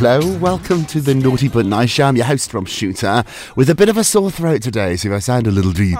hello. Welcome to the Naughty But Nice Show. I'm your host, Rob Shuter, with a bit of a sore throat today, so if I sound a little deep,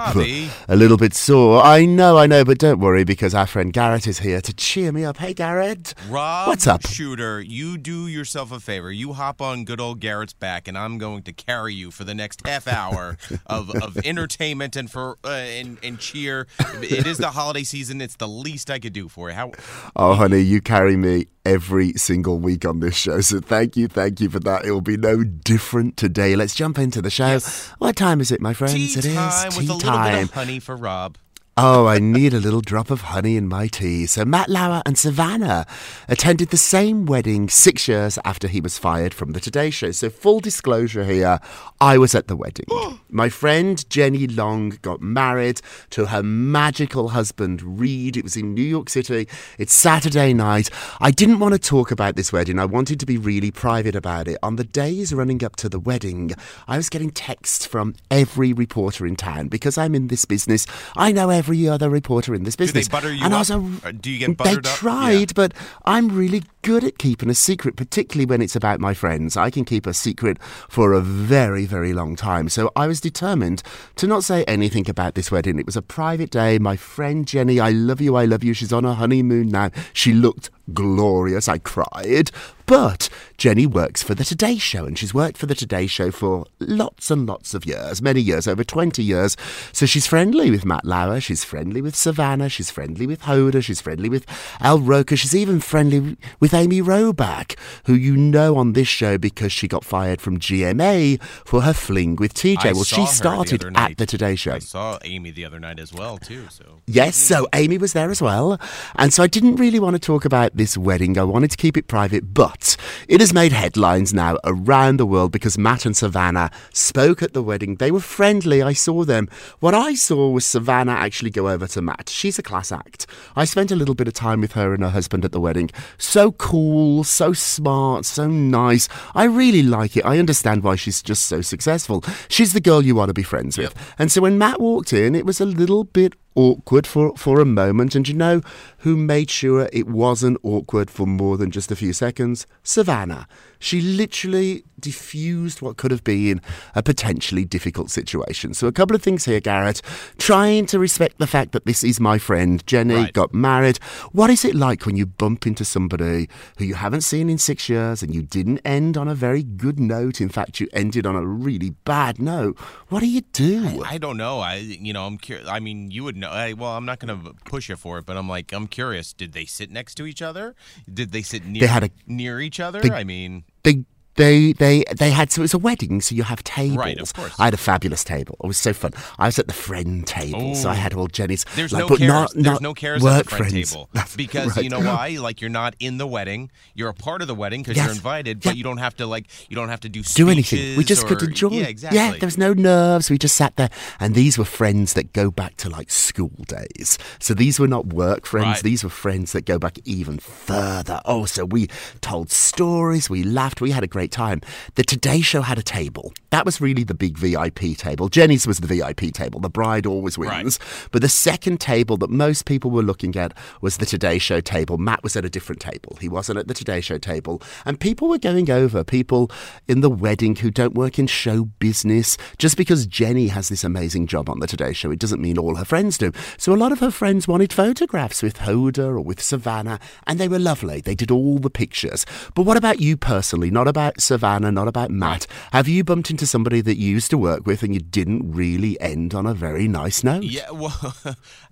a little bit sore, I know, I know, but don't worry because our friend Garrett is here to cheer me up. Hey, Garrett. Rob What's up? Shuter, you do yourself a favor. You hop on good old Garrett's back, and I'm going to carry you for the next half hour of, of entertainment and for uh, and, and cheer. It is the holiday season. It's the least I could do for you. How? Oh, honey, you carry me every single week on this show, so thank you, thank you for that. It will be no different today. Let's jump into the show. What time is it, my friends? Tea it is time tea with a little time. bit of honey for Rob. Oh, I need a little drop of honey in my tea. So Matt Lauer and Savannah attended the same wedding six years after he was fired from the Today Show. So full disclosure here, I was at the wedding. my friend Jenny Long got married to her magical husband Reed. It was in New York City. It's Saturday night. I didn't want to talk about this wedding. I wanted to be really private about it. On the days running up to the wedding, I was getting texts from every reporter in town because I'm in this business. I know every other reporter in this they business. butter you and I was a, uh, do you get They buttered up? tried, but I'm really good at keeping a secret, particularly when it's about my friends. I can keep a secret for a very, very long time. So I was determined to not say anything about this wedding. It was a private day. My friend Jenny, I love you, I love you. She's on her honeymoon now. She looked glorious. I cried. But Jenny works for the Today Show, and she's worked for the Today Show for lots and lots of years, many years, over 20 years. So she's friendly with Matt Lauer, she's friendly with Savannah, she's friendly with Hoda, she's friendly with Al Roker, she's even friendly with Amy Robach, who you know on this show because she got fired from GMA for her fling with TJ. I well, she her the started at the Today Show. I saw Amy the other night as well too. So Yes, so Amy was there as well. And so I didn't really want to talk about this wedding. I wanted to keep it private, but it has made headlines now around the world because Matt and Savannah spoke at the wedding. They were friendly. I saw them. What I saw was Savannah actually go over to Matt. She's a class act. I spent a little bit of time with her and her husband at the wedding. So cool, so smart, so nice. I really like it. I understand why she's just so successful. She's the girl you want to be friends with. And so when Matt walked in, it was a little bit awkward for, for a moment. And you know who made sure it wasn't awkward for more than just a few seconds? Savannah. She literally diffused what could have been a potentially difficult situation. So, a couple of things here, Garrett. Trying to respect the fact that this is my friend. Jenny Right. got married. What is it like when you bump into somebody who you haven't seen in six years and you didn't end on a very good note? In fact, you ended on a really bad note. What do you do? I don't know. I you know I'm curious. I mean, you would know. I, well, I'm not going to push you for it, but I'm like I'm curious. Did they sit next to each other? Did they sit near they had a- near each other? they- I mean, they they they they had so it was a wedding, so you have tables. Right, of course. I had a fabulous table. It was so fun. I was at the friend table, so I had all Jenny's. There's like, no cares. not, There's not no cares at the friend friends. table because right. you know why? Like you're not in the wedding. You're a part of the wedding because Yes. you're invited, Yeah. but you don't have to like you don't have to do do anything. We just could enjoy. Yeah, exactly. Yeah, there was no nerves. We just sat there, and these were friends that go back to like school days. So these were not work friends. Right. These were friends that go back even further. Oh, so we told stories, we laughed, we had a great time. The Today Show had a table. That was really the big VIP table. Jenny's was the VIP table. The bride always Right. wins. But the second table that most people were looking at was the Today Show table. Matt was at a different table. He wasn't at the Today Show table. And people were going over, people in the wedding who don't work in show business. Just because Jenny has this amazing job on the Today Show, it doesn't mean all her friends do. So a lot of her friends wanted photographs with Hoda or with Savannah, and they were lovely. They did all the pictures. But what about you personally? Not about Savannah, not about Matt. Have you bumped into somebody that you used to work with and you didn't really end on a very nice note? Yeah, well,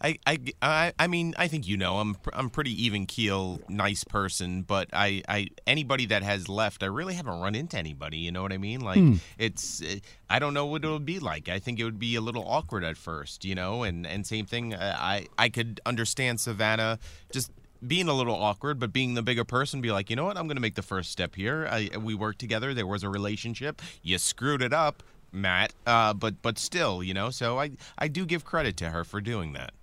I, I, I, I mean, I think you know, I'm, I'm pretty even keel, nice person, but I, I, anybody that has left, I really haven't run into anybody. You know what I mean? Like, Hmm. it's, I don't know what it would be like. I think it would be a little awkward at first, you know, and, and same thing. I, I could understand Savannah just being a little awkward, but being the bigger person, be like, you know what, I'm going to make the first step here. I, we worked together. There was a relationship. You screwed it up. Matt, uh, but but still, you know. So I I do give credit to her for doing that.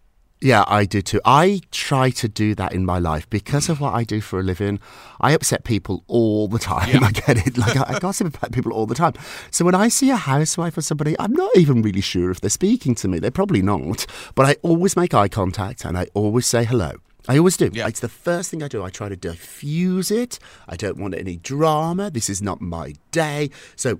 Yeah, I do too. I try to do that in my life because of what I do for a living. I upset people all the time. I get it. Like I, I gossip about people all the time. So when I see a housewife or somebody, I'm not even really sure if they're speaking to me. They're probably not. But I always make eye contact and I always say hello. I always do. Yeah. It's the first thing I do. I try to diffuse it. I don't want any drama. This is not my day. So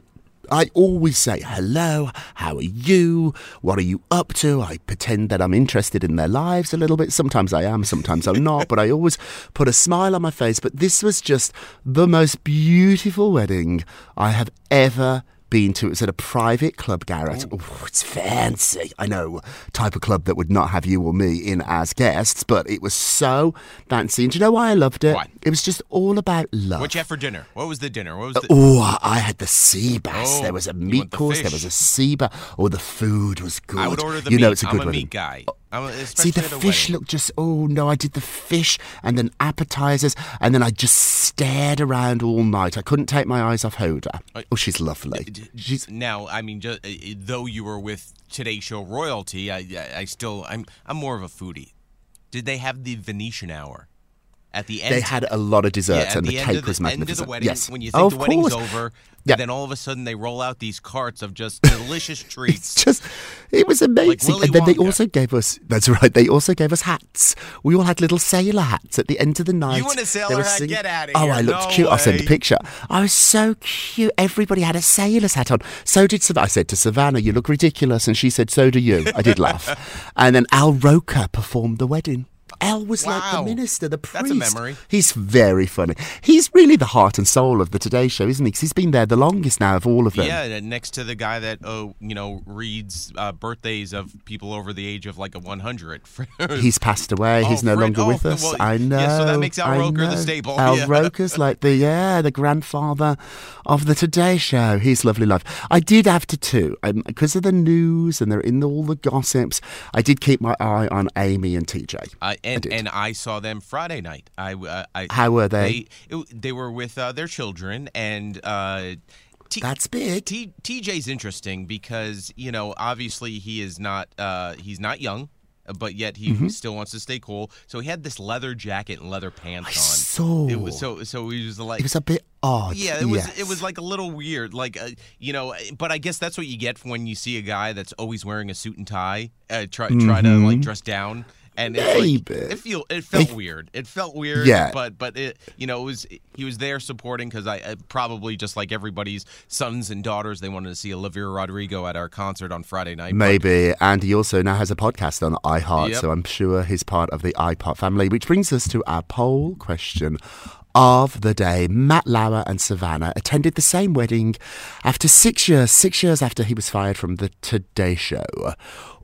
I always say, hello, how are you? What are you up to? I pretend that I'm interested in their lives a little bit. Sometimes I am, sometimes I'm not, but I always put a smile on my face. But this was just the most beautiful wedding I have ever been to. It was at a private club, Garrett. Oh, it's fancy. I know, type of club that would not have you or me in as guests, but it was so fancy. And do you know why I loved it? Why? It was just all about love. What'd you have for dinner? What was the dinner? What was the? Oh, I had the sea bass. Oh, there was a meat want the course. There was a sea bass. Oh, the food was good. I would order the you meat. know, it's a I'm good a meat guy. See, the fish looked just. Oh no, I did the fish and then appetizers, and then I just stared around all night. I couldn't take my eyes off Hoda. Oh, she's lovely. She's now, I mean, just, uh, though you were with Today Show royalty, I, I, I still, I'm, I'm more of a foodie. Did they have the Venetian hour at the end? they had a lot of desserts, at and the, the, cake of the, was end of magnificent. the wedding. yes, When you oh, think of the wedding's course. over, Yeah. then all of a sudden they roll out these carts of just delicious It's treats. just, it was amazing. Willy and then they also gave us, that's right, they also gave us hats. We all had little sailor hats at the end of the night. in a sailor hat? singing- Get outta Oh, here. Oh, I looked No cute. I'll send a picture. I was so cute. Everybody had a sailor's hat on. So did Savannah. I said to Savannah, you look ridiculous. And she said, so do you. I did laugh. And then Al Roker performed the wedding. Al was like the minister, the priest. That's a memory. He's very funny. He's really the heart and soul of the Today Show, isn't he? 'Cause he's been there the longest now of all of them. Yeah, next to the guy that oh, you know, reads uh, birthdays of people over the age of like a 100. He's passed away. He's Oh, no Fred- longer oh, with us. well, I know. yeah, so that makes Al I Roker the know. staple, Al yeah. Roker's like the yeah, the grandfather of the Today Show. He's lovely life. I did have to too, um, because of the news and they're in all the gossips. I did keep my eye on Amy and TJ. Uh, and did. and I saw them Friday night. I, uh, I How were they? They, it- they were with uh, their children, and uh, T- That's big. T- TJ's interesting because you know obviously he is not uh, he's not young, but yet he Mm-hmm. still wants to stay cool. So he had this leather jacket and leather pants I on. saw. It was so so he was like It was a bit odd. yeah, it was it was like a little weird, like uh, you know. But I guess that's what you get when you see a guy that's always wearing a suit and tie, uh, try try to like dress down, and it's like. It feel it felt weird. It felt weird. Yeah. but but it you know it was he was there supporting because I uh, probably just like everybody's sons and daughters, they wanted to see Olivia Rodrigo at our concert on Friday night. but- Maybe. And he also now has a podcast on iHeart, Yep. so I'm sure he's part of the iPod family. Which brings us to our poll question of the day. Matt Lauer and Savannah attended the same wedding after six years, six years after he was fired from the Today Show.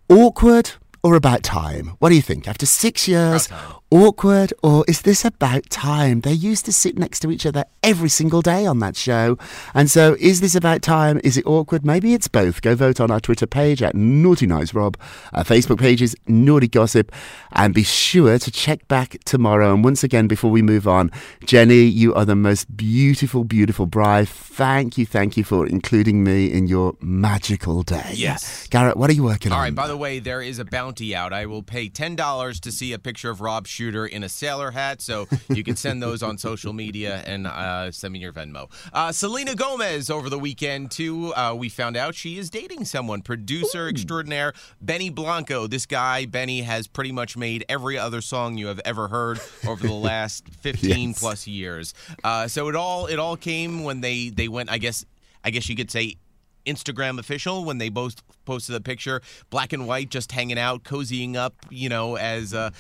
Awkward or about time? What do you think? After six years, awkward or is this about time? They used to sit next to each other every single day on that show. And so is this about time? Is it awkward? Maybe it's both. Go vote on our Twitter page at Naughty Nice Rob. Our Facebook page is Naughty Gossip. And be sure to check back tomorrow. And once again, before we move on, Jenny, you are the most beautiful, beautiful bride. Thank you, thank you for including me in your magical day. Yes. Garrett, what are you working All on? right. By the way, there is a bounty out. I will pay ten dollars to see a picture of Rob Shuter in a sailor hat. So you can send those on social media and uh, send me your Venmo. Uh, Selena Gomez over the weekend too. Uh, we found out she is dating someone. Producer extraordinaire Benny Blanco. This guy Benny has pretty much made every other song you have ever heard over the last fifteen Yes. plus years. Uh, so it all it all came when they they went. I guess I guess you could say Instagram official when they both posted a picture, black and white, just hanging out, cozying up. You know, as uh,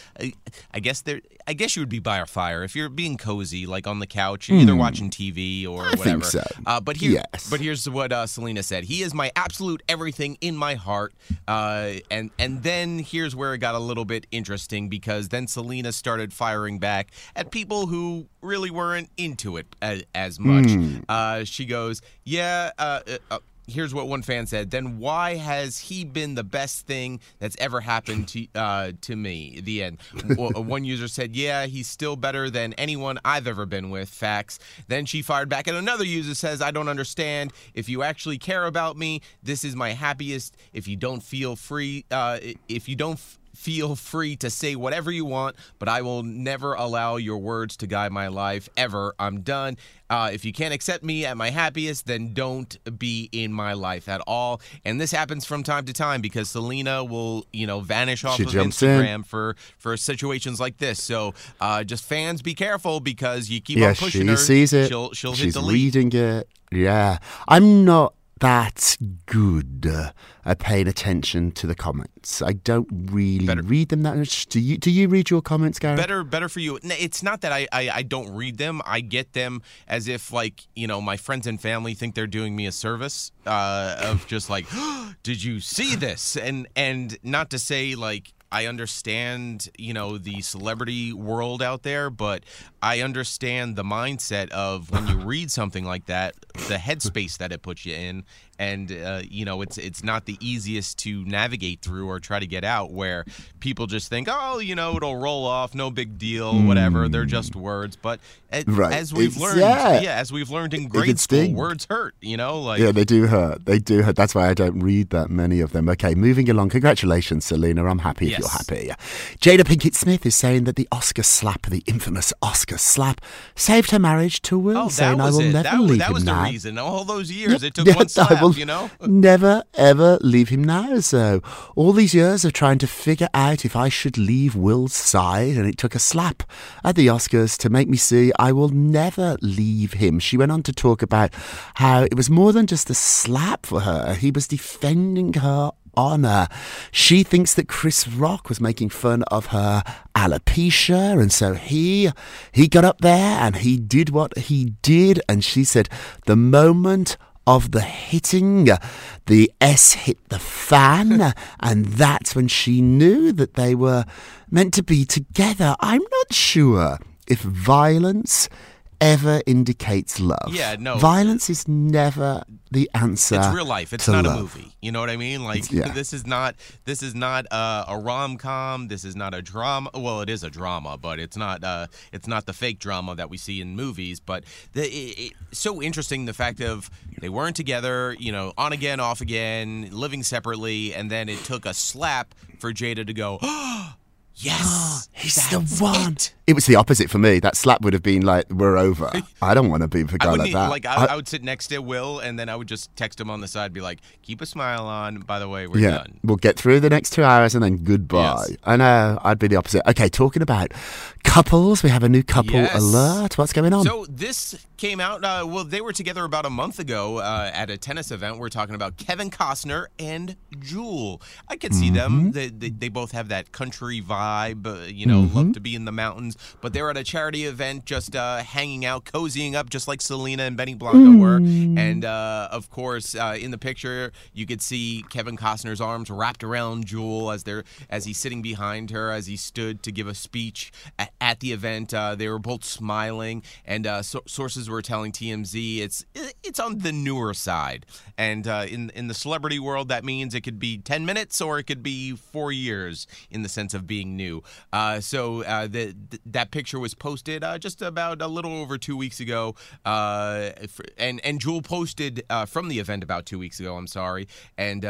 I, guess there. I guess you would be by a fire if you're being cozy, like on the couch, either watching TV or Hmm. I think whatever. so. Uh, but here, Yes. but here's what uh, Selena said: He is my absolute everything in my heart. Uh, and and then here's where it got a little bit interesting because then Selena started firing back at people who really weren't into it as, as much. Hmm. Uh, she goes, "Yeah." Uh, uh, uh, Here's what one fan said. Then why has he been the best thing that's ever happened to uh, to me? The end. One user said, "Yeah, he's still better than anyone I've ever been with." Facts. Then she fired back at another user says, "I don't understand. If you actually care about me, this is my happiest. If you don't feel free, uh, if you don't." F- Feel free to say whatever you want, but I will never allow your words to guide my life ever. I'm done. Uh, if you can't accept me at my happiest, then don't be in my life at all. And this happens from time to time because Selena will, you know, vanish off She of jumps in. Instagram for for situations like this. So uh, just fans, be careful because you keep yeah, on pushing she her. sees it. She'll she'll She's hit delete. reading it. Yeah, I'm not that good I at paying attention to the comments. I don't really Better- read them that much. Do you? Do you read your comments, Gary? better better for you it's not that I, I i don't read them i get them as if like you know my friends and family think they're doing me a service uh of just like did you see this and and not to say like I understand, you know, the celebrity world out there, but I understand the mindset of when you read something like that, the headspace that it puts you in, and uh, you know, it's it's not the easiest to navigate through or try to get out. Where people just think, oh, you know, it'll roll off, no big deal, whatever. They're just words. But a- Right. as we've It's- learned, yeah. as we've learned in It grade school, sting. words hurt. You know, like Yeah, they do hurt. They do hurt. That's why I don't read that many of them. Okay, moving along. Congratulations, Selena. I'm happy you're happy. Jada Pinkett Smith is saying that the Oscar slap, the infamous Oscar slap, saved her marriage to Will, Oh, saying, that was I will it. never that, leave that him was now. the reason. All those years, it took Yeah, one I slap. will You know. Never ever leave him now. So all these years of trying to figure out if I should leave Will's side, and it took a slap at the Oscars to make me see I will never leave him. She went on to talk about how it was more than just a slap for her. He was defending her honor. She thinks that Chris Rock was making fun of her alopecia and so he he got up there and he did what he did and she said the moment of the hitting the S hit the fan and that's when she knew that they were meant to be together. I'm not sure if violence ever indicates love. Yeah, no. Violence is never the answer. It's real life. It's not love. a movie. You know what I mean? Like yeah. this is not this is not uh, a rom com. This is not a drama. Well, it is a drama, but it's not uh, it's not the fake drama that we see in movies. But the, it, so interesting the fact of they weren't together. You know, on again, off again, living separately, and then it took a slap for Jada to go. Yes, He's the one. it." It. was the opposite for me. That slap would have been like, "We're over." I don't want to be with a I guy like that. like I, I would sit next to Will, and then I would just text him on the side, be like, "Keep a smile on." By the way, we're yeah, done. we'll get through the next two hours and then goodbye. Yes. I know. I'd be the opposite. Okay, talking about couples, we have a new couple Yes. alert. What's going on? So this came out. Uh, well, they were together about a month ago uh, at a tennis event. We're talking about Kevin Costner and Jewel. I could see Mm-hmm. them. They, they, they both have that country vibe. Uh, you know, Mm-hmm. love to be in the mountains. But they're at a charity event, just uh, hanging out, cozying up, just like Selena and Benny Blanco were. Mm. And uh, of course, uh, in the picture, you could see Kevin Costner's arms wrapped around Jewel as they're as he's sitting behind her as he stood to give a speech at, at the event. Uh, they were both smiling, and uh, so- sources were telling TMZ it's it's on the newer side. And uh, in in the celebrity world, that means it could be ten minutes or it could be four years in the sense of being new. Uh, so uh, the, th- that picture was posted uh, just about a little over two weeks ago, uh, f- and and Jewel posted uh, from the event about two weeks ago. I'm sorry, and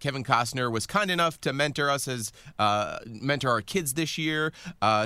Kevin Costner was kind enough to mentor us as mentor our kids this year.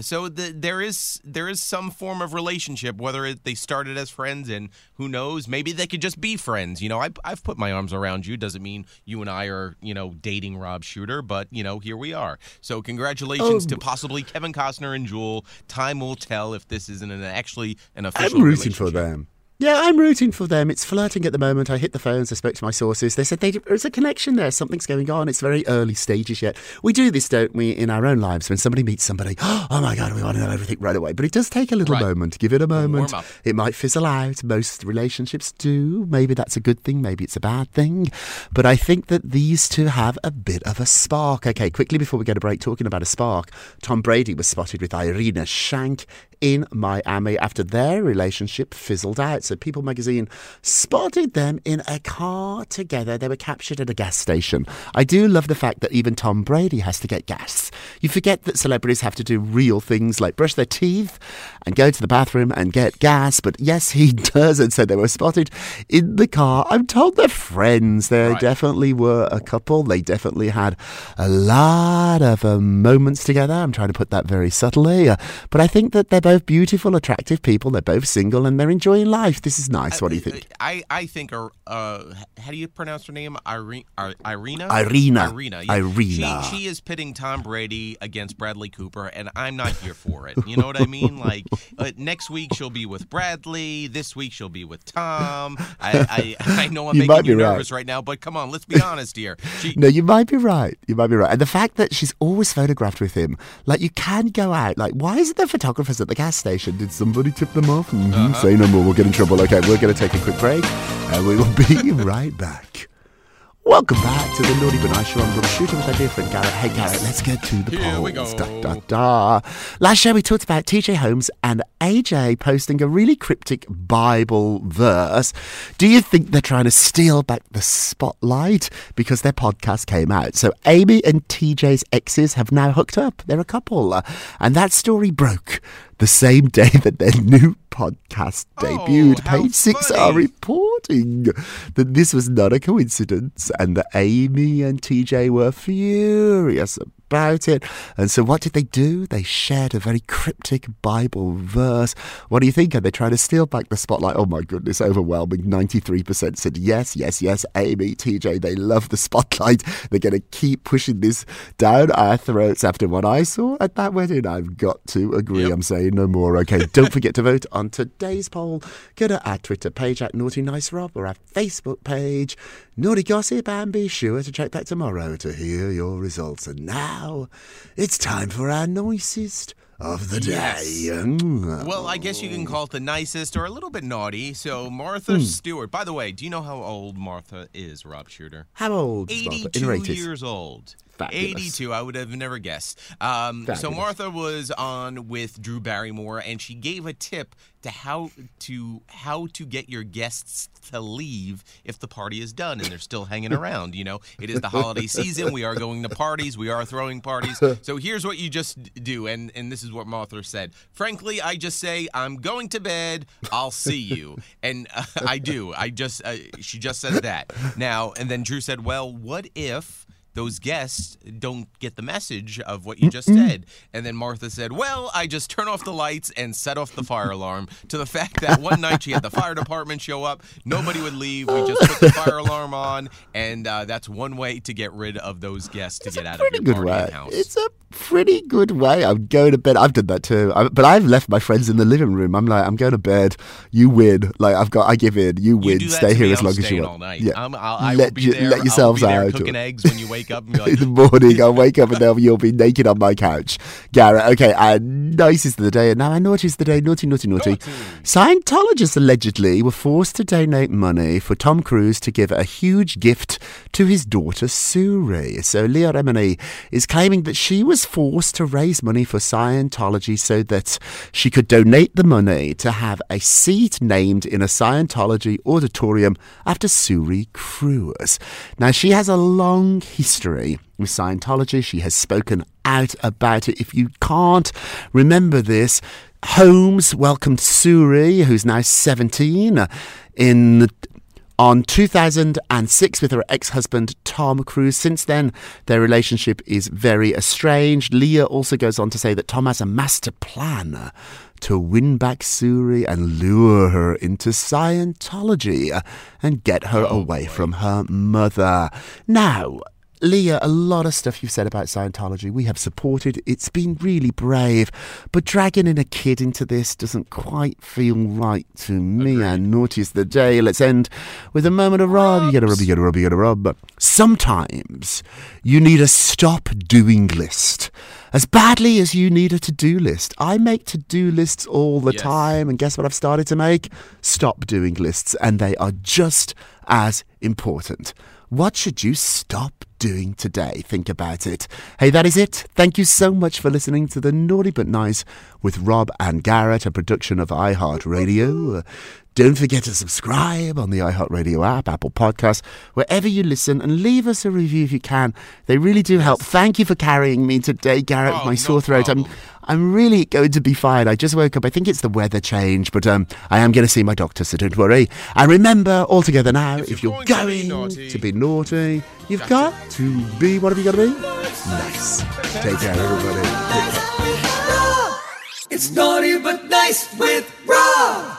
So the, there is there is some form of relationship, whether it, they started as friends and who knows, maybe they could just be friends. You know, I, I've put my arms around you. Doesn't mean you and I are you know dating Rob Shuter, but you know here we are. So congratulations to oh. possibly Kevin Costner and Jewel. Time will tell if this isn't an actually an official. I'm rooting for them. Yeah, I'm rooting for them. It's flirting at the moment. I hit the phones. I spoke to my sources. They said they, there's a connection there. Something's going on. It's very early stages yet. We do this, don't we, in our own lives? When somebody meets somebody, oh my God, we want to know everything right away. But it does take a little Right. moment. Give it a moment. It might fizzle out. Most relationships do. Maybe that's a good thing. Maybe it's a bad thing. But I think that these two have a bit of a spark. Okay, quickly before we go to break, talking about a spark, Tom Brady was spotted with Irina Shayk in Miami after their relationship fizzled out. So People magazine spotted them in a car together. They were captured at a gas station. I do love the fact that even Tom Brady has to get gas. You forget that celebrities have to do real things like brush their teeth and go to the bathroom and get gas. But yes, he does. And so they were spotted in the car. I'm told they're friends. They Right. definitely were a couple. They definitely had a lot of uh, moments together. I'm trying to put that very subtly. Uh, but I think that they're both beautiful, attractive people. They're both single and they're enjoying life. This is nice. What do you think? I, I think, uh, how do you pronounce her name? Irene, Ir- Irina? Irina. Irina. Irina. She, she is pitting Tom Brady against Bradley Cooper, and I'm not here for it. You know what I mean? Like, uh, next week she'll be with Bradley. This week she'll be with Tom. I, I, I know I'm You making you right. nervous right now, but come on, let's be honest here. She, No, you might be right. You might be right. And the fact that she's always photographed with him, like you can go out. Like, why isn't the photographers at the gas station? Did somebody tip them off? Mhm. Uh-huh. Say no more. We'll get in trouble. Okay, we're going to take a quick break, and we will be right back. Welcome back to the Naughty But Nice Show. I'm Brooke Shuter with our dear friend Garrett. Hey, Garrett, let's get to the Here polls. we go. Da, da, da. Last show we talked about TJ Holmes and AJ posting a really cryptic Bible verse. Do you think they're trying to steal back the spotlight because their podcast came out? So Amy and TJ's exes have now hooked up. They're a couple. And that story broke the same day that their new podcast Oh, debuted. how Page six funny. are reporting that this was not a coincidence and that Amy and TJ were furious about it. And so what did they do? They shared a very cryptic Bible verse. What do you think? Are they trying to steal back the spotlight? Oh my goodness, overwhelming. 93% said yes, yes, yes. Amy, TJ, they love the spotlight. They're going to keep pushing this down our throats after what I saw at that wedding. I've got to agree. Yep. I'm saying no more. Okay, don't forget to vote on today's poll. Go to our Twitter page at Naughty Nice Rob or our Facebook page, Naughty Gossip, and be sure to check back tomorrow to hear your results. And now it's time for our nicest of the Yes. day. Mm. well, I guess you can call it the nicest or a little bit naughty. So, Martha Hmm. Stewart. By the way, do you know how old Martha is, Rob Shuter? How old is Martha? 82 years old. Fabulous. 82, I would have never guessed. Um, so Martha was on with Drew Barrymore, and she gave a tip to how to how to get your guests to leave if the party is done and they're still hanging around. You know, it is the holiday season. We are going to parties. We are throwing parties. So here's what you just do, and and this is what Martha said. Frankly, I just say I'm going to bed. I'll see you, and uh, I do. I just uh, she just says that now, and then Drew said, well, what if? Those guests don't get the message of what you just said. And then Martha said, Well, I just turn off the lights and set off the fire alarm. To the fact that one night she had the fire department show up, nobody would leave. We just put the fire alarm on, and uh, that's one way to get rid of those guests to get out of your good party way. house. It's a pretty good way. I'm going to bed. I've done that too. I, but I've left my friends in the living room. I'm like, I'm going to bed. You win. Like I've got. I give in. You You win. that Stay here as long as you want. all night. Yeah. I'm, I'll, I let you- there. let yourselves I'll be there out. cooking eggs when you wake wake up and be in like, the morning, I'll wake up and then you'll be naked on my couch. Garrett, okay, uh, nicest of the day, and now I naughtiest of the day, naughty, naughty, naughty. Scientologists allegedly were forced to donate money for Tom Cruise to give a huge gift to his daughter Suri. So Leah Remini is claiming that she was forced to raise money for Scientology so that she could donate the money to have a seat named in a Scientology auditorium after Suri Cruise. Now, she has a long history with Scientology. She has spoken out about it. If you can't remember this, Holmes welcomed Suri, who's now 17, in on 2006 with her ex-husband Tom Cruise. Since then, their relationship is very estranged. Leah also goes on to say that Tom has a master plan to win back Suri and lure her into Scientology and get her oh away from her mother. Now, Leah, a lot of stuff you've said about Scientology we have supported. It's been really brave, but dragging in a kid into this doesn't quite feel right to me. And naughty naughtiest the day. Let's end with a moment of rub. You get a rub, you get a rub, you get a rub. But sometimes you need a stop doing list. As badly as you need a to do list. I make to do lists all the Yes. time, and guess what I've started to make? Stop doing lists, and they are just as important. What should you stop doing today? Think about it. Hey, that is it. Thank you so much for listening to the Naughty But Nice with Rob and Garrett, a production of iHeartRadio. Don't forget to subscribe on the iHeartRadio app, Apple Podcasts, wherever you listen, and leave us a review if you can. They really do help. Thank you for carrying me today, Garrett, Oh, my no sore throat. I'm. I'm really going to be fine. I just woke up. I think it's the weather change, but um, I am going to see my doctor, so don't worry. And remember, all together now, if, If you're, you're going, going to be naughty, to be naughty, you've got to be. What have you got to be? Nice. Take care, everybody. It's naughty but nice with Rob.